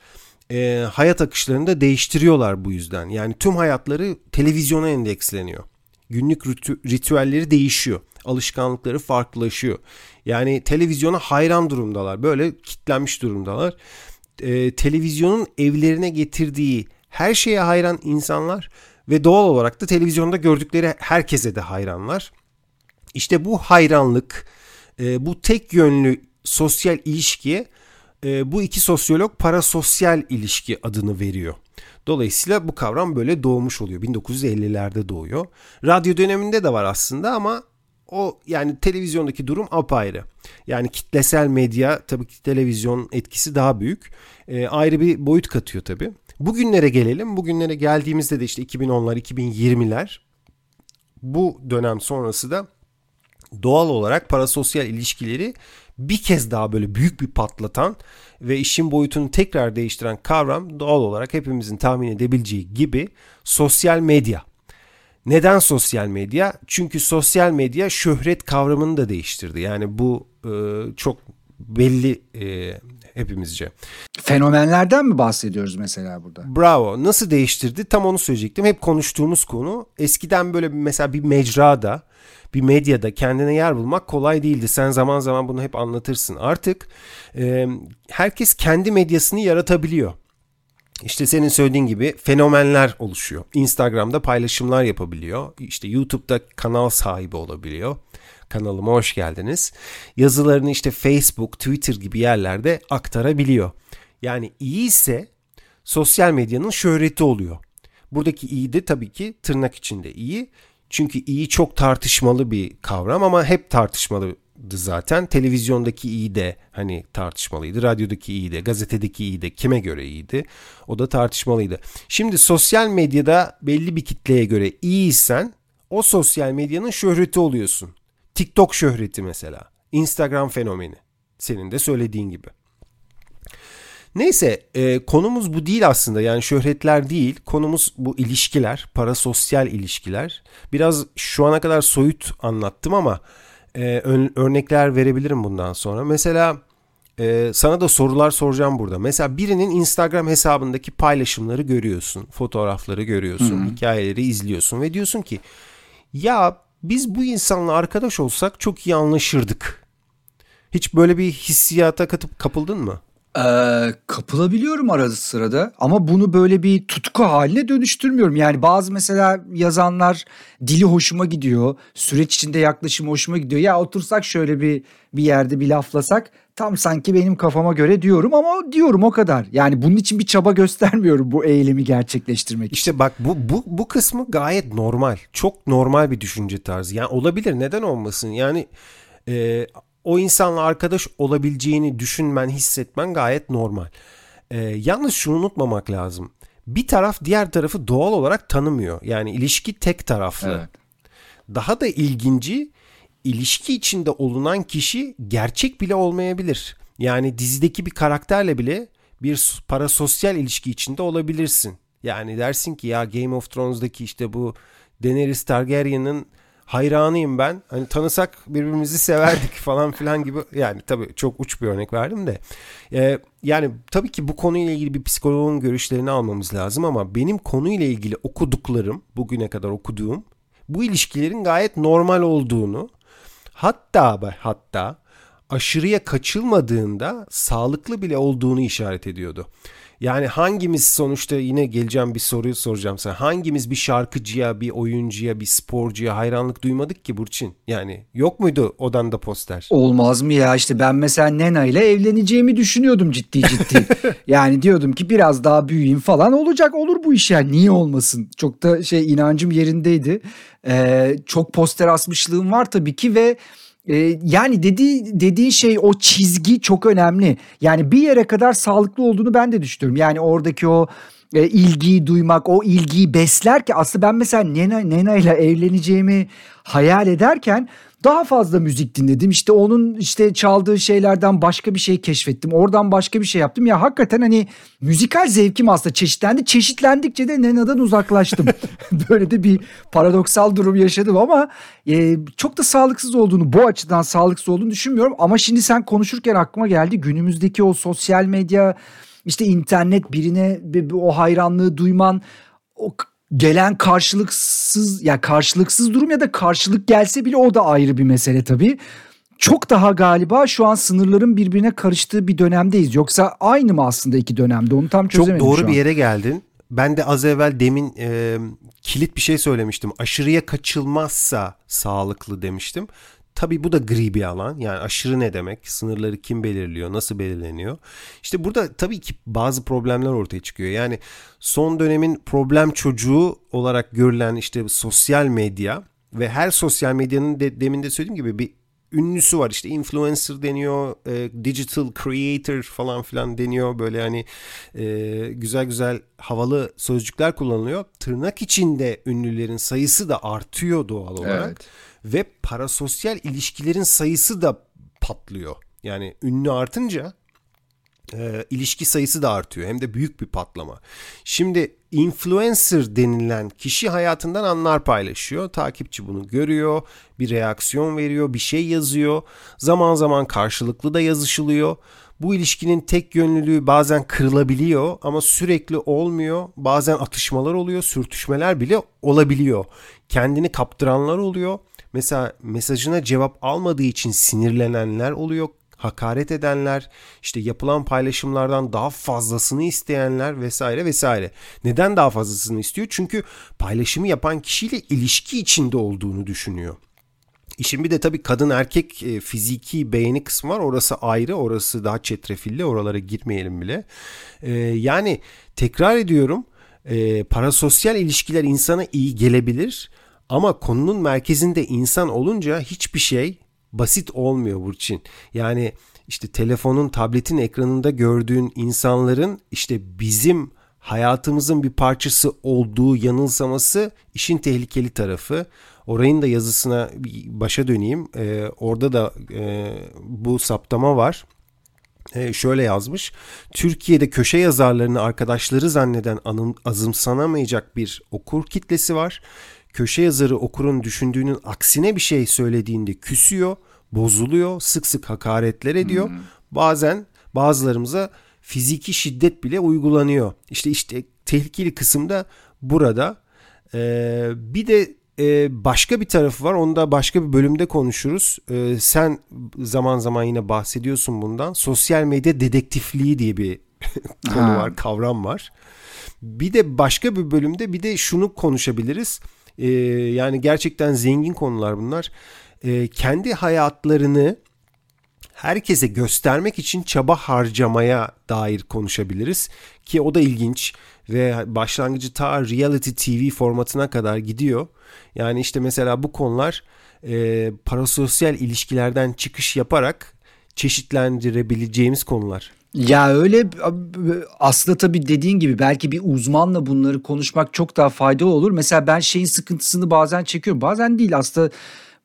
E, hayat akışlarını da değiştiriyorlar bu yüzden. Yani tüm hayatları televizyona endeksleniyor. Günlük ritü- ritüelleri değişiyor. Alışkanlıkları farklılaşıyor. Yani televizyona hayran durumdalar. Böyle kitlenmiş durumdalar. E, televizyonun evlerine getirdiği her şeye hayran insanlar ve doğal olarak da televizyonda gördükleri herkese de hayranlar. İşte bu hayranlık, e, bu tek yönlü sosyal ilişkiye bu iki sosyolog parasosyal ilişki adını veriyor. Dolayısıyla bu kavram böyle doğmuş oluyor. 1950'lerde doğuyor. Radyo döneminde de var aslında ama o yani televizyondaki durum apayrı. Yani kitlesel medya tabii ki televizyon etkisi daha büyük. E, ayrı bir boyut katıyor tabii. Bugünlere gelelim. Bugünlere geldiğimizde de işte 2010'lar, 2020'ler bu dönem sonrası da doğal olarak parasosyal ilişkileri bir kez daha böyle büyük bir patlatan ve işin boyutunu tekrar değiştiren kavram doğal olarak hepimizin tahmin edebileceği gibi sosyal medya. Neden sosyal medya? Çünkü sosyal medya şöhret kavramını da değiştirdi. Yani bu e, çok belli e, hepimizce. Fenomenlerden mi bahsediyoruz mesela burada? Bravo. Nasıl değiştirdi? Tam onu söyleyecektim. Hep konuştuğumuz konu. Eskiden böyle mesela bir mecrada, bir medyada kendine yer bulmak kolay değildi. Sen zaman zaman bunu hep anlatırsın. Artık e, herkes kendi medyasını yaratabiliyor. İşte senin söylediğin gibi fenomenler oluşuyor. Instagram'da paylaşımlar yapabiliyor. İşte YouTube'da kanal sahibi olabiliyor. Kanalıma hoş geldiniz. Yazılarını işte Facebook, Twitter gibi yerlerde aktarabiliyor. Yani iyi ise sosyal medyanın şöhreti oluyor. Buradaki iyi de tabii ki tırnak içinde iyi. Çünkü iyi çok tartışmalı bir kavram ama hep tartışmalı zaten. Televizyondaki iyi de hani tartışmalıydı. Radyodaki iyi de, gazetedeki iyi de kime göre iyiydi? O da tartışmalıydı. Şimdi sosyal medyada belli bir kitleye göre iyiysen o sosyal medyanın şöhreti oluyorsun. TikTok şöhreti mesela. Instagram fenomeni. Senin de söylediğin gibi. Neyse e, konumuz bu değil aslında yani şöhretler değil konumuz bu ilişkiler parasosyal ilişkiler biraz şu ana kadar soyut anlattım ama e, örnekler verebilirim bundan sonra mesela e, sana da sorular soracağım burada mesela birinin Instagram hesabındaki paylaşımları görüyorsun fotoğrafları görüyorsun Hı-hı. hikayeleri izliyorsun ve diyorsun ki ya biz bu insanla arkadaş olsak çok iyi anlaşırdık hiç böyle bir hissiyata katıp kapıldın mı? Kapılabiliyorum arada sırada ama bunu böyle bir tutku haline dönüştürmüyorum. Yani bazı mesela yazanlar dili hoşuma gidiyor. Süreç içinde yaklaşımı hoşuma gidiyor. Ya otursak şöyle bir bir yerde bir laflasak tam sanki benim kafama göre diyorum ama diyorum o kadar. Yani bunun için bir çaba göstermiyorum bu eylemi gerçekleştirmek için. İşte bak bu bu bu kısmı gayet normal. Çok normal bir düşünce tarzı. Yani olabilir neden olmasın? Yani e, o insanla arkadaş olabileceğini düşünmen, hissetmen gayet normal. Ee, yalnız şunu unutmamak lazım. Bir taraf diğer tarafı doğal olarak tanımıyor. Yani ilişki tek taraflı. Evet. Daha da ilginci ilişki içinde olunan kişi gerçek bile olmayabilir. Yani dizideki bir karakterle bile bir parasosyal ilişki içinde olabilirsin. Yani dersin ki ya Game of Thrones'daki işte bu Daenerys Targaryen'ın hayranıyım ben. Hani tanısak birbirimizi severdik falan filan gibi. Yani tabii çok uç bir örnek verdim de. Ee, yani tabii ki bu konuyla ilgili bir psikologun görüşlerini almamız lazım ama benim konuyla ilgili okuduklarım, bugüne kadar okuduğum bu ilişkilerin gayet normal olduğunu hatta hatta aşırıya kaçılmadığında sağlıklı bile olduğunu işaret ediyordu. Yani hangimiz sonuçta yine geleceğim bir soruyu soracağım sana. Hangimiz bir şarkıcıya, bir oyuncuya, bir sporcuya hayranlık duymadık ki Burçin? Yani yok muydu odanda poster? Olmaz mı ya işte ben mesela Nena ile evleneceğimi düşünüyordum ciddi ciddi. yani diyordum ki biraz daha büyüyeyim falan olacak olur bu iş yani niye olmasın? Çok da şey inancım yerindeydi. Ee, çok poster asmışlığım var tabii ki ve ee, yani dediği dediğin şey o çizgi çok önemli. Yani bir yere kadar sağlıklı olduğunu ben de düşünüyorum. Yani oradaki o e, ilgiyi duymak, o ilgiyi besler ki aslında ben mesela Nena, Nena ile evleneceğimi hayal ederken daha fazla müzik dinledim. İşte onun işte çaldığı şeylerden başka bir şey keşfettim. Oradan başka bir şey yaptım. Ya hakikaten hani müzikal zevkim aslında çeşitlendi. Çeşitlendikçe de Nena'dan uzaklaştım. Böyle de bir paradoksal durum yaşadım ama e, çok da sağlıksız olduğunu bu açıdan sağlıksız olduğunu düşünmüyorum. Ama şimdi sen konuşurken aklıma geldi günümüzdeki o sosyal medya işte internet birine o hayranlığı duyman o gelen karşılıksız ya karşılıksız durum ya da karşılık gelse bile o da ayrı bir mesele tabii. Çok daha galiba şu an sınırların birbirine karıştığı bir dönemdeyiz. Yoksa aynı mı aslında iki dönemde onu tam çözemedim Çok doğru bir yere geldin. Ben de az evvel demin e, kilit bir şey söylemiştim. Aşırıya kaçılmazsa sağlıklı demiştim. Tabii bu da gri bir alan. Yani aşırı ne demek? Sınırları kim belirliyor? Nasıl belirleniyor? İşte burada tabii ki bazı problemler ortaya çıkıyor. Yani son dönemin problem çocuğu olarak görülen işte sosyal medya ve her sosyal medyanın de, demin de söylediğim gibi bir ünlüsü var işte influencer deniyor, e, digital creator falan filan deniyor böyle hani e, güzel güzel havalı sözcükler kullanılıyor. Tırnak içinde ünlülerin sayısı da artıyor doğal olarak. Evet ve parasosyal ilişkilerin sayısı da patlıyor. Yani ünlü artınca e, ilişki sayısı da artıyor. Hem de büyük bir patlama. Şimdi influencer denilen kişi hayatından anlar paylaşıyor. Takipçi bunu görüyor, bir reaksiyon veriyor, bir şey yazıyor. Zaman zaman karşılıklı da yazışılıyor. Bu ilişkinin tek yönlülüğü bazen kırılabiliyor ama sürekli olmuyor. Bazen atışmalar oluyor, sürtüşmeler bile olabiliyor. Kendini kaptıranlar oluyor. Mesela mesajına cevap almadığı için sinirlenenler oluyor, hakaret edenler, işte yapılan paylaşımlardan daha fazlasını isteyenler vesaire vesaire. Neden daha fazlasını istiyor? Çünkü paylaşımı yapan kişiyle ilişki içinde olduğunu düşünüyor. İşin bir de tabii kadın erkek e, fiziki beğeni kısmı var. Orası ayrı, orası daha çetrefilli. Oralara girmeyelim bile. E, yani tekrar ediyorum, e, parasosyal ilişkiler insana iyi gelebilir ama konunun merkezinde insan olunca hiçbir şey basit olmuyor Burçin. Yani işte telefonun, tabletin ekranında gördüğün insanların işte bizim hayatımızın bir parçası olduğu yanılsaması işin tehlikeli tarafı. Orayın da yazısına başa döneyim. Ee, orada da e, bu saptama var. Ee, şöyle yazmış. Türkiye'de köşe yazarlarını arkadaşları zanneden anım, azımsanamayacak bir okur kitlesi var köşe yazarı okurun düşündüğünün aksine bir şey söylediğinde küsüyor, bozuluyor, sık sık hakaretler ediyor. Hmm. Bazen bazılarımıza fiziki şiddet bile uygulanıyor. İşte işte tehlikeli kısım da burada. Ee, bir de e, başka bir tarafı var. Onu da başka bir bölümde konuşuruz. Ee, sen zaman zaman yine bahsediyorsun bundan. Sosyal medya dedektifliği diye bir konu ha. var, kavram var. Bir de başka bir bölümde bir de şunu konuşabiliriz. E, yani gerçekten zengin konular bunlar. E, kendi hayatlarını herkese göstermek için çaba harcamaya dair konuşabiliriz ki o da ilginç ve başlangıcı ta reality TV formatına kadar gidiyor. Yani işte mesela bu konular e, parasosyal ilişkilerden çıkış yaparak çeşitlendirebileceğimiz konular. Ya öyle aslında tabii dediğin gibi belki bir uzmanla bunları konuşmak çok daha faydalı olur. Mesela ben şeyin sıkıntısını bazen çekiyorum. Bazen değil aslında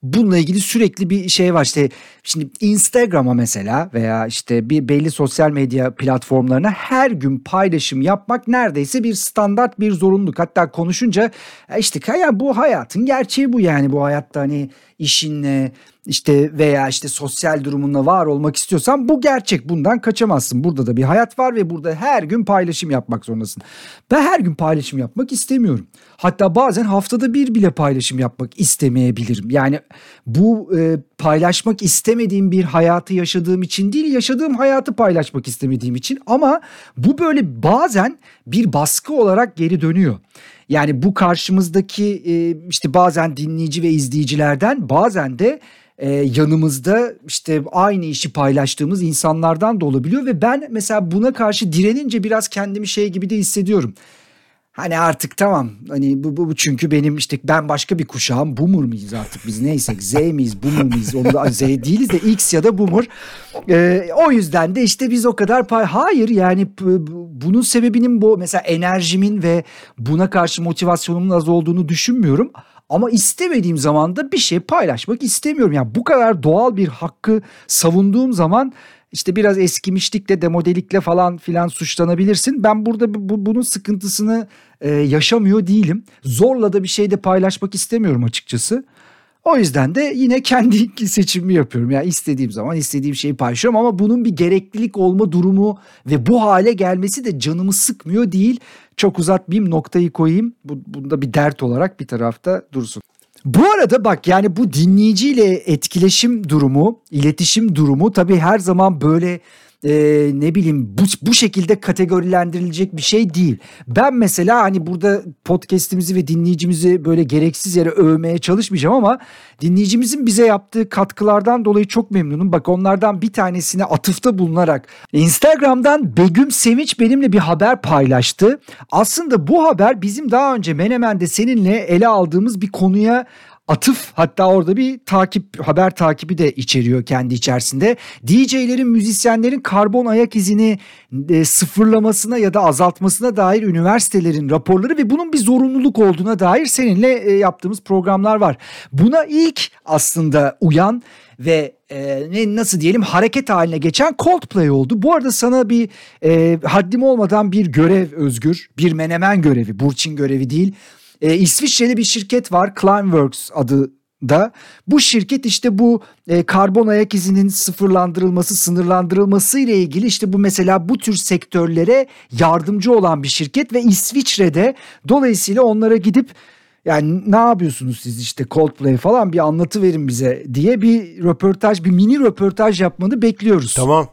bununla ilgili sürekli bir şey var. İşte şimdi Instagram'a mesela veya işte bir belli sosyal medya platformlarına her gün paylaşım yapmak neredeyse bir standart bir zorunluluk. Hatta konuşunca işte ya bu hayatın gerçeği bu yani bu hayatta hani işinle işte veya işte sosyal durumunla var olmak istiyorsan bu gerçek bundan kaçamazsın. Burada da bir hayat var ve burada her gün paylaşım yapmak zorundasın. Ben her gün paylaşım yapmak istemiyorum. Hatta bazen haftada bir bile paylaşım yapmak istemeyebilirim. Yani bu e, paylaşmak istemediğim bir hayatı yaşadığım için değil yaşadığım hayatı paylaşmak istemediğim için ama bu böyle bazen bir baskı olarak geri dönüyor. Yani bu karşımızdaki e, işte bazen dinleyici ve izleyicilerden bazen de e, yanımızda işte aynı işi paylaştığımız insanlardan da olabiliyor ve ben mesela buna karşı direnince biraz kendimi şey gibi de hissediyorum. Hani artık tamam hani bu, bu, bu çünkü benim işte ben başka bir kuşağım boomer mıyız artık biz neysek Z miyiz boomer mıyız onu da Z değiliz de X ya da boomer ee, o yüzden de işte biz o kadar pay hayır yani bunun sebebinin bu mesela enerjimin ve buna karşı motivasyonumun az olduğunu düşünmüyorum Ama istemediğim zaman da bir şey paylaşmak istemiyorum. Yani bu kadar doğal bir hakkı savunduğum zaman işte biraz eskimişlikle demodelikle falan filan suçlanabilirsin. Ben burada bu, bunun sıkıntısını e, yaşamıyor değilim. Zorla da bir şey de paylaşmak istemiyorum açıkçası. O yüzden de yine kendi seçimimi yapıyorum. Yani istediğim zaman istediğim şeyi paylaşıyorum ama bunun bir gereklilik olma durumu ve bu hale gelmesi de canımı sıkmıyor değil. Çok uzatmayayım noktayı koyayım. Bu, bunda bir dert olarak bir tarafta dursun. Bu arada bak yani bu dinleyiciyle etkileşim durumu, iletişim durumu tabii her zaman böyle e, ne bileyim bu, bu şekilde kategorilendirilecek bir şey değil. Ben mesela hani burada podcast'imizi ve dinleyicimizi böyle gereksiz yere övmeye çalışmayacağım ama dinleyicimizin bize yaptığı katkılardan dolayı çok memnunum. Bak onlardan bir tanesine atıfta bulunarak Instagram'dan Begüm Sevinç benimle bir haber paylaştı. Aslında bu haber bizim daha önce Menemen'de seninle ele aldığımız bir konuya atıf hatta orada bir takip haber takibi de içeriyor kendi içerisinde. DJ'lerin müzisyenlerin karbon ayak izini e, sıfırlamasına ya da azaltmasına dair üniversitelerin raporları ve bunun bir zorunluluk olduğuna dair seninle e, yaptığımız programlar var. Buna ilk aslında uyan ve e, ne nasıl diyelim hareket haline geçen Coldplay oldu. Bu arada sana bir e, haddim olmadan bir görev Özgür, bir menemen görevi, Burçin görevi değil. E, İsviçreli bir şirket var Climeworks adı da bu şirket işte bu e, karbon ayak izinin sıfırlandırılması, sınırlandırılması ile ilgili işte bu mesela bu tür sektörlere yardımcı olan bir şirket ve İsviçre'de dolayısıyla onlara gidip yani ne yapıyorsunuz siz işte Coldplay falan bir anlatı verin bize diye bir röportaj, bir mini röportaj yapmanı bekliyoruz. Tamam.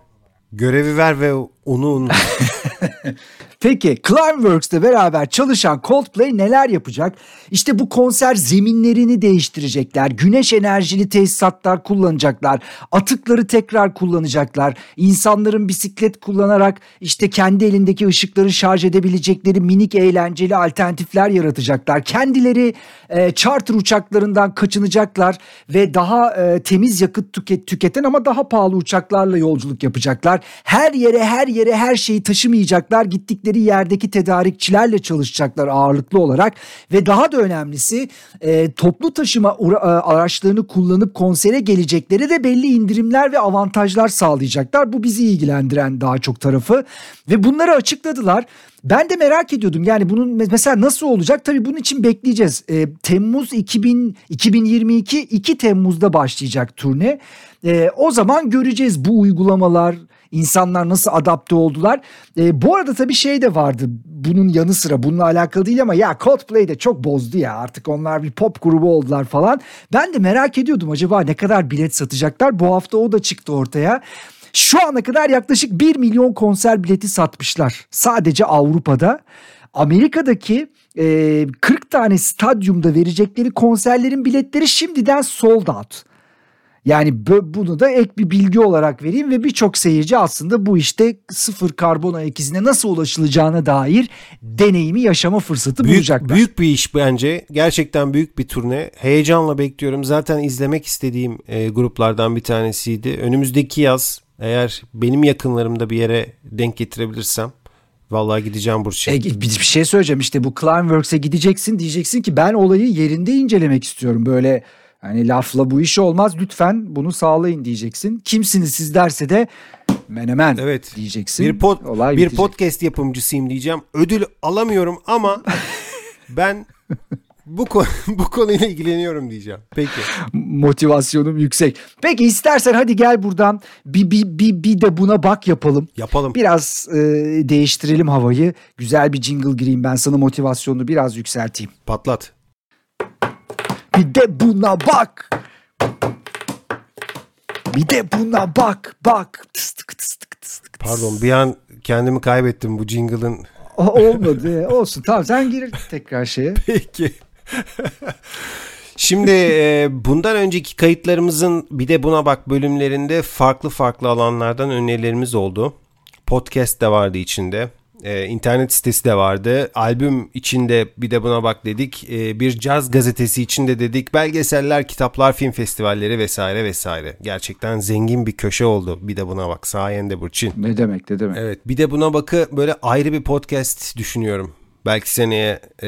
Görevi ver ve onu unut. Peki Climeworks'te beraber çalışan Coldplay neler yapacak? İşte bu konser zeminlerini değiştirecekler. Güneş enerjili tesisatlar kullanacaklar. Atıkları tekrar kullanacaklar. İnsanların bisiklet kullanarak işte kendi elindeki ışıkları şarj edebilecekleri minik eğlenceli alternatifler yaratacaklar. Kendileri e, charter uçaklarından kaçınacaklar ve daha e, temiz yakıt tüket, tüketen ama daha pahalı uçaklarla yolculuk yapacaklar. Her yere her yere her şeyi taşımayacaklar. Gittikleri gittikleri yerdeki tedarikçilerle çalışacaklar ağırlıklı olarak ve daha da önemlisi e, toplu taşıma e, araçlarını kullanıp konsere gelecekleri de belli indirimler ve avantajlar sağlayacaklar. Bu bizi ilgilendiren daha çok tarafı ve bunları açıkladılar. Ben de merak ediyordum yani bunun mesela nasıl olacak? Tabii bunun için bekleyeceğiz. E, Temmuz 2000, 2022 2 Temmuz'da başlayacak turne. E, o zaman göreceğiz bu uygulamalar, insanlar nasıl adapte oldular. E, bu arada tabii şey de vardı bunun yanı sıra bununla alakalı değil ama ya Coldplay de çok bozdu ya artık onlar bir pop grubu oldular falan. Ben de merak ediyordum acaba ne kadar bilet satacaklar. Bu hafta o da çıktı ortaya. Şu ana kadar yaklaşık 1 milyon konser bileti satmışlar. Sadece Avrupa'da. Amerika'daki e, 40 tane stadyumda verecekleri konserlerin biletleri şimdiden sold out. Yani bunu da ek bir bilgi olarak vereyim ve birçok seyirci aslında bu işte sıfır karbon ayak izine nasıl ulaşılacağına dair deneyimi yaşama fırsatı büyük, bulacaklar. Büyük bir iş bence. Gerçekten büyük bir turne. Heyecanla bekliyorum. Zaten izlemek istediğim e, gruplardan bir tanesiydi. Önümüzdeki yaz eğer benim yakınlarımda bir yere denk getirebilirsem Vallahi gideceğim Burçin. E, bir, bir şey söyleyeceğim işte bu Climeworks'e gideceksin diyeceksin ki ben olayı yerinde incelemek istiyorum. Böyle Hani lafla bu iş olmaz lütfen bunu sağlayın diyeceksin. Kimsiniz siz derse de menemen evet. diyeceksin. Bir, pod, Olay bir podcast yapımcısıyım diyeceğim. Ödül alamıyorum ama ben bu konu, bu konuyla ilgileniyorum diyeceğim. Peki. Motivasyonum yüksek. Peki istersen hadi gel buradan bir, bir, bir, bir de buna bak yapalım. Yapalım. Biraz e, değiştirelim havayı. Güzel bir jingle gireyim ben sana motivasyonunu biraz yükselteyim. Patlat. Bir de buna bak. Bir de buna bak bak. Tıs tık tıs tık tıs tık. Pardon bir an kendimi kaybettim bu jingle'ın. Olmadı. Olsun tamam sen gir tekrar şeye. Peki. Şimdi e, bundan önceki kayıtlarımızın bir de buna bak bölümlerinde farklı farklı alanlardan önerilerimiz oldu. Podcast de vardı içinde e, internet sitesi de vardı. Albüm içinde bir de buna bak dedik. E, bir caz gazetesi içinde dedik. Belgeseller, kitaplar, film festivalleri vesaire vesaire. Gerçekten zengin bir köşe oldu. Bir de buna bak sayende Burçin. Ne demek ne demek. Evet bir de buna bakı böyle ayrı bir podcast düşünüyorum. Belki seneye e,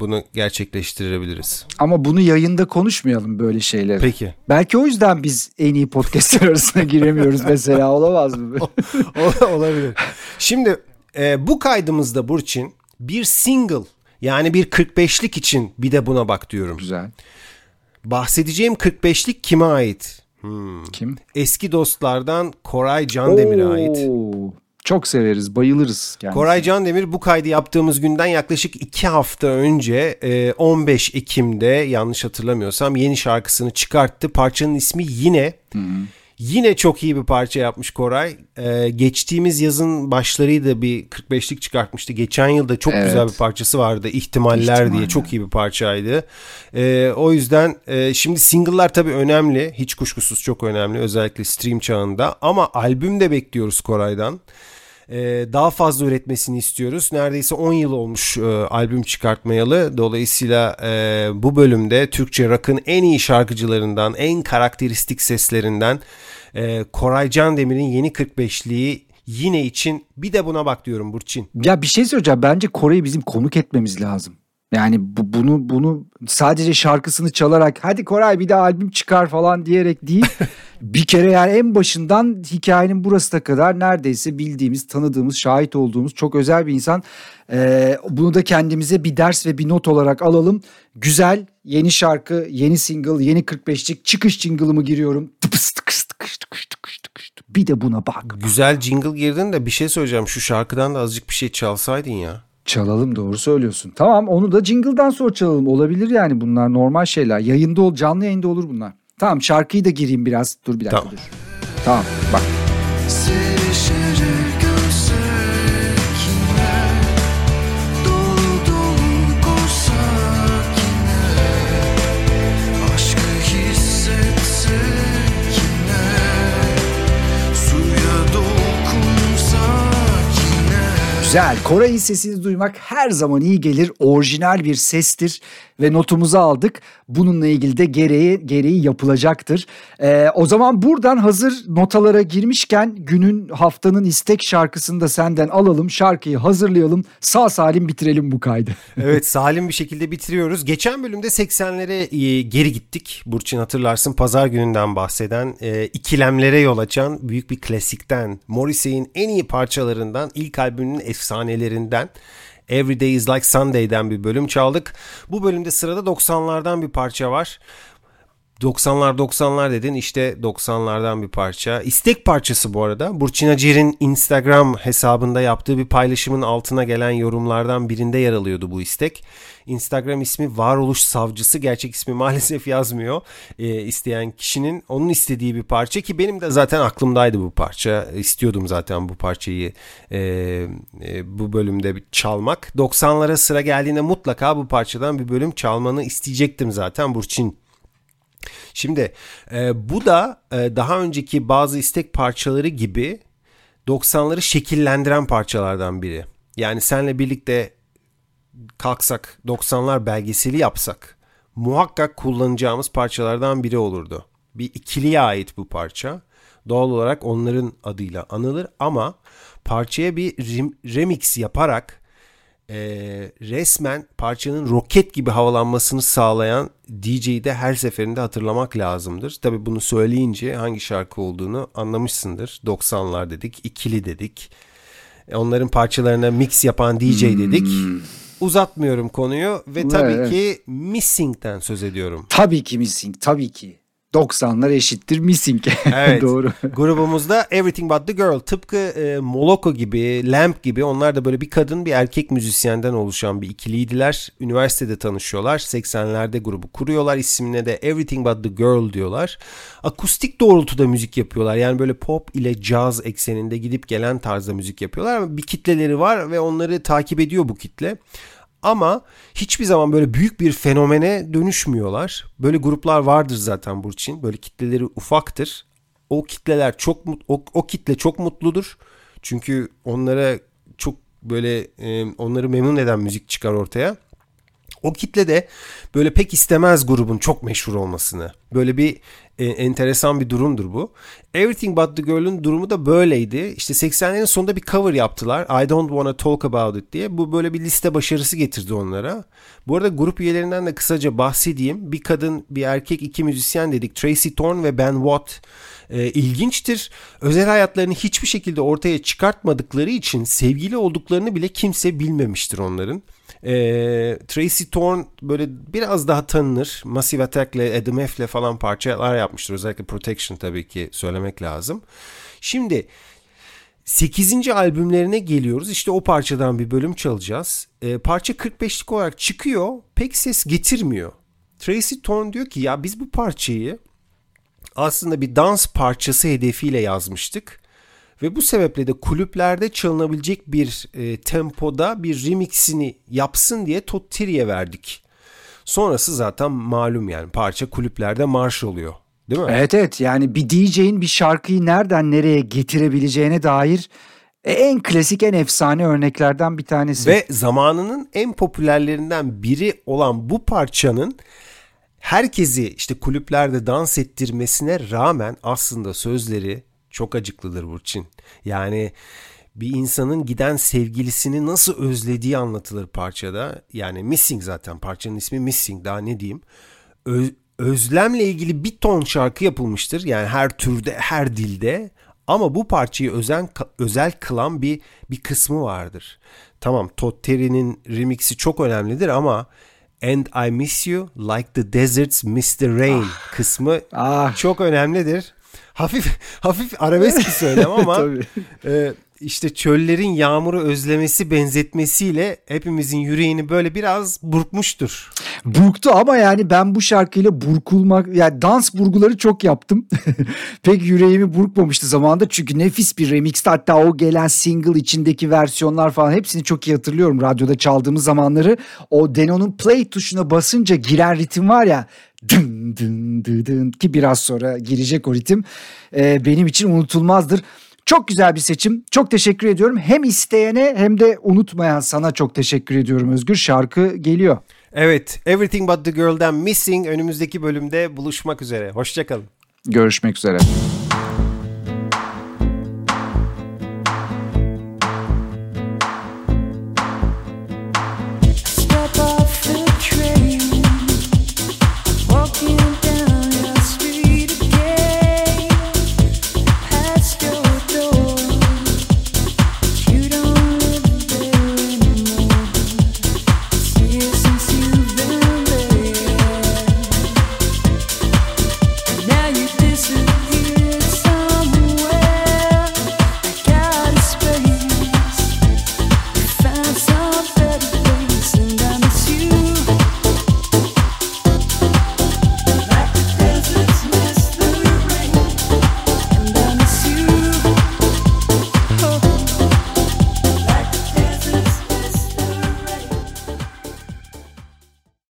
bunu gerçekleştirebiliriz. Ama bunu yayında konuşmayalım böyle şeyleri. Peki. Belki o yüzden biz en iyi podcastler arasına giremiyoruz mesela olamaz mı? Olabilir. Şimdi e, bu kaydımızda Burçin bir single yani bir 45'lik için bir de buna bak diyorum. Güzel. Bahsedeceğim 45'lik kime ait? Hmm. Kim? Eski dostlardan Koray Candemir'e ait. Çok severiz, bayılırız kendisine. Koray Candemir bu kaydı yaptığımız günden yaklaşık 2 hafta önce e, 15 Ekim'de yanlış hatırlamıyorsam yeni şarkısını çıkarttı. Parçanın ismi yine. Yine çok iyi bir parça yapmış Koray. E, geçtiğimiz yazın başlarıydı bir 45'lik çıkartmıştı. Geçen yılda çok Evet. güzel bir parçası vardı. İhtimaller, İhtimaller. diye çok iyi bir parçaydı. E, o yüzden e, şimdi single'lar tabii önemli. Hiç kuşkusuz çok önemli. Özellikle stream çağında. Ama albüm de bekliyoruz Koray'dan. Ee, daha fazla üretmesini istiyoruz. Neredeyse 10 yıl olmuş e, albüm çıkartmayalı. Dolayısıyla e, bu bölümde Türkçe rock'ın en iyi şarkıcılarından, en karakteristik seslerinden e, Koray Candemir'in yeni 45'liği yine için bir de buna bak diyorum Burçin. Ya bir şey söyleyeceğim. Bence Kore'yi bizim konuk etmemiz lazım. Yani bu, bunu bunu sadece şarkısını çalarak hadi Koray bir de albüm çıkar falan diyerek değil. bir kere yani en başından hikayenin burasına kadar neredeyse bildiğimiz, tanıdığımız, şahit olduğumuz çok özel bir insan. Ee, bunu da kendimize bir ders ve bir not olarak alalım. Güzel yeni şarkı, yeni single, yeni 45'lik çıkış jingle'ımı giriyorum. Tıpıs tıkış tıkış tıkış tıkış tıkış. Bir de buna bak. Güzel jingle girdin de bir şey söyleyeceğim. Şu şarkıdan da azıcık bir şey çalsaydın ya. Çalalım doğru söylüyorsun. Tamam onu da jingle'dan sonra çalalım. Olabilir yani bunlar normal şeyler. Yayında ol, canlı yayında olur bunlar. Tamam şarkıyı da gireyim biraz. Dur bir dakika Tamam. dur. Tamam bak. Güzel. Koray'ın sesini duymak her zaman iyi gelir. Orijinal bir sestir ve notumuzu aldık. Bununla ilgili de gereği, gereği yapılacaktır. Ee, o zaman buradan hazır notalara girmişken günün haftanın istek şarkısını da senden alalım. Şarkıyı hazırlayalım. Sağ salim bitirelim bu kaydı. Evet salim bir şekilde bitiriyoruz. Geçen bölümde 80'lere e, geri gittik. Burçin hatırlarsın pazar gününden bahseden e, ikilemlere yol açan büyük bir klasikten. Morrissey'in en iyi parçalarından ilk albümünün efsanelerinden. Every Day is Like Sunday'den bir bölüm çaldık. Bu bölümde sırada 90'lardan bir parça var. 90'lar 90'lar dedin işte 90'lardan bir parça. İstek parçası bu arada. Burçin Acer'in Instagram hesabında yaptığı bir paylaşımın altına gelen yorumlardan birinde yer alıyordu bu istek. Instagram ismi Varoluş Savcısı. Gerçek ismi maalesef yazmıyor. Ee, isteyen kişinin onun istediği bir parça ki benim de zaten aklımdaydı bu parça. İstiyordum zaten bu parçayı e, e, bu bölümde bir çalmak. 90'lara sıra geldiğinde mutlaka bu parçadan bir bölüm çalmanı isteyecektim zaten Burçin. Şimdi e, bu da e, daha önceki bazı istek parçaları gibi 90'ları şekillendiren parçalardan biri. Yani senle birlikte kalksak 90'lar belgeseli yapsak muhakkak kullanacağımız parçalardan biri olurdu. Bir ikiliye ait bu parça. Doğal olarak onların adıyla anılır ama parçaya bir rem- remix yaparak e, resmen parçanın roket gibi havalanmasını sağlayan DJ'yi de her seferinde hatırlamak lazımdır. Tabi bunu söyleyince hangi şarkı olduğunu anlamışsındır. 90'lar dedik, ikili dedik. E, Onların parçalarına mix yapan DJ dedik. Uzatmıyorum konuyu ve tabii Evet. ki Missing'den söz ediyorum. Tabii ki Missing tabii ki. 90'lar eşittir Missing. Evet. Doğru. Grubumuzda Everything But The Girl tıpkı e, Moloko gibi, Lamp gibi onlar da böyle bir kadın bir erkek müzisyenden oluşan bir ikiliydiler. Üniversitede tanışıyorlar. 80'lerde grubu kuruyorlar. İsmine de Everything But The Girl diyorlar. Akustik doğrultuda müzik yapıyorlar. Yani böyle pop ile caz ekseninde gidip gelen tarzda müzik yapıyorlar. Ama bir kitleleri var ve onları takip ediyor bu kitle. Ama hiçbir zaman böyle büyük bir fenomene dönüşmüyorlar. Böyle gruplar vardır zaten Burçin. Böyle kitleleri ufaktır. O kitleler çok o, o kitle çok mutludur. Çünkü onlara çok böyle e, onları memnun eden müzik çıkar ortaya. O kitle de böyle pek istemez grubun çok meşhur olmasını. Böyle bir e, enteresan bir durumdur bu. Everything But The Girl'ün durumu da böyleydi. İşte 80'lerin sonunda bir cover yaptılar. I Don't Wanna Talk About It diye. Bu böyle bir liste başarısı getirdi onlara. Bu arada grup üyelerinden de kısaca bahsedeyim. Bir kadın, bir erkek, iki müzisyen dedik. Tracy Thorn ve Ben Watt. E, ilginçtir. Özel hayatlarını hiçbir şekilde ortaya çıkartmadıkları için sevgili olduklarını bile kimse bilmemiştir onların. E, Tracy Thorn böyle biraz daha tanınır. Massive Attack'le, Adam F'le falan parçalar yapmıştır. Özellikle Protection tabii ki söylemek lazım. Şimdi 8. albümlerine geliyoruz. İşte o parçadan bir bölüm çalacağız. E, parça 45'lik olarak çıkıyor. Pek ses getirmiyor. Tracy Thorn diyor ki ya biz bu parçayı aslında bir dans parçası hedefiyle yazmıştık. Ve bu sebeple de kulüplerde çalınabilecek bir e, tempoda bir remixini yapsın diye Todd Terry'e verdik. Sonrası zaten malum yani parça kulüplerde marş oluyor. Değil mi? Evet evet yani bir DJ'in bir şarkıyı nereden nereye getirebileceğine dair en klasik en efsane örneklerden bir tanesi. Ve zamanının en popülerlerinden biri olan bu parçanın herkesi işte kulüplerde dans ettirmesine rağmen aslında sözleri çok acıklıdır Burçin. Yani bir insanın giden sevgilisini nasıl özlediği anlatılır parçada. Yani Missing zaten parçanın ismi Missing daha ne diyeyim. Ö- özlemle ilgili bir ton şarkı yapılmıştır. Yani her türde, her dilde. Ama bu parçayı özen, özel kılan bir bir kısmı vardır. Tamam Todd Terry'nin remixi çok önemlidir ama And I Miss You Like the Deserts Miss the Rain kısmı Ah. çok önemlidir. Hafif hafif arabesk bir söylem ama e, işte çöllerin yağmuru özlemesi benzetmesiyle hepimizin yüreğini böyle biraz burkmuştur. Burktu ama yani ben bu şarkıyla burkulmak yani dans burguları çok yaptım. Pek yüreğimi burkmamıştı zamanında çünkü nefis bir remixti. Hatta o gelen single içindeki versiyonlar falan hepsini çok iyi hatırlıyorum. Radyoda çaldığımız zamanları o Deno'nun play tuşuna basınca giren ritim var ya dın dın dın dın ki biraz sonra girecek o ritim e, benim için unutulmazdır. Çok güzel bir seçim. Çok teşekkür ediyorum. Hem isteyene hem de unutmayan sana çok teşekkür ediyorum Özgür. Şarkı geliyor. Evet, Everything But The Girl'den Missing önümüzdeki bölümde buluşmak üzere. Hoşçakalın. Görüşmek üzere.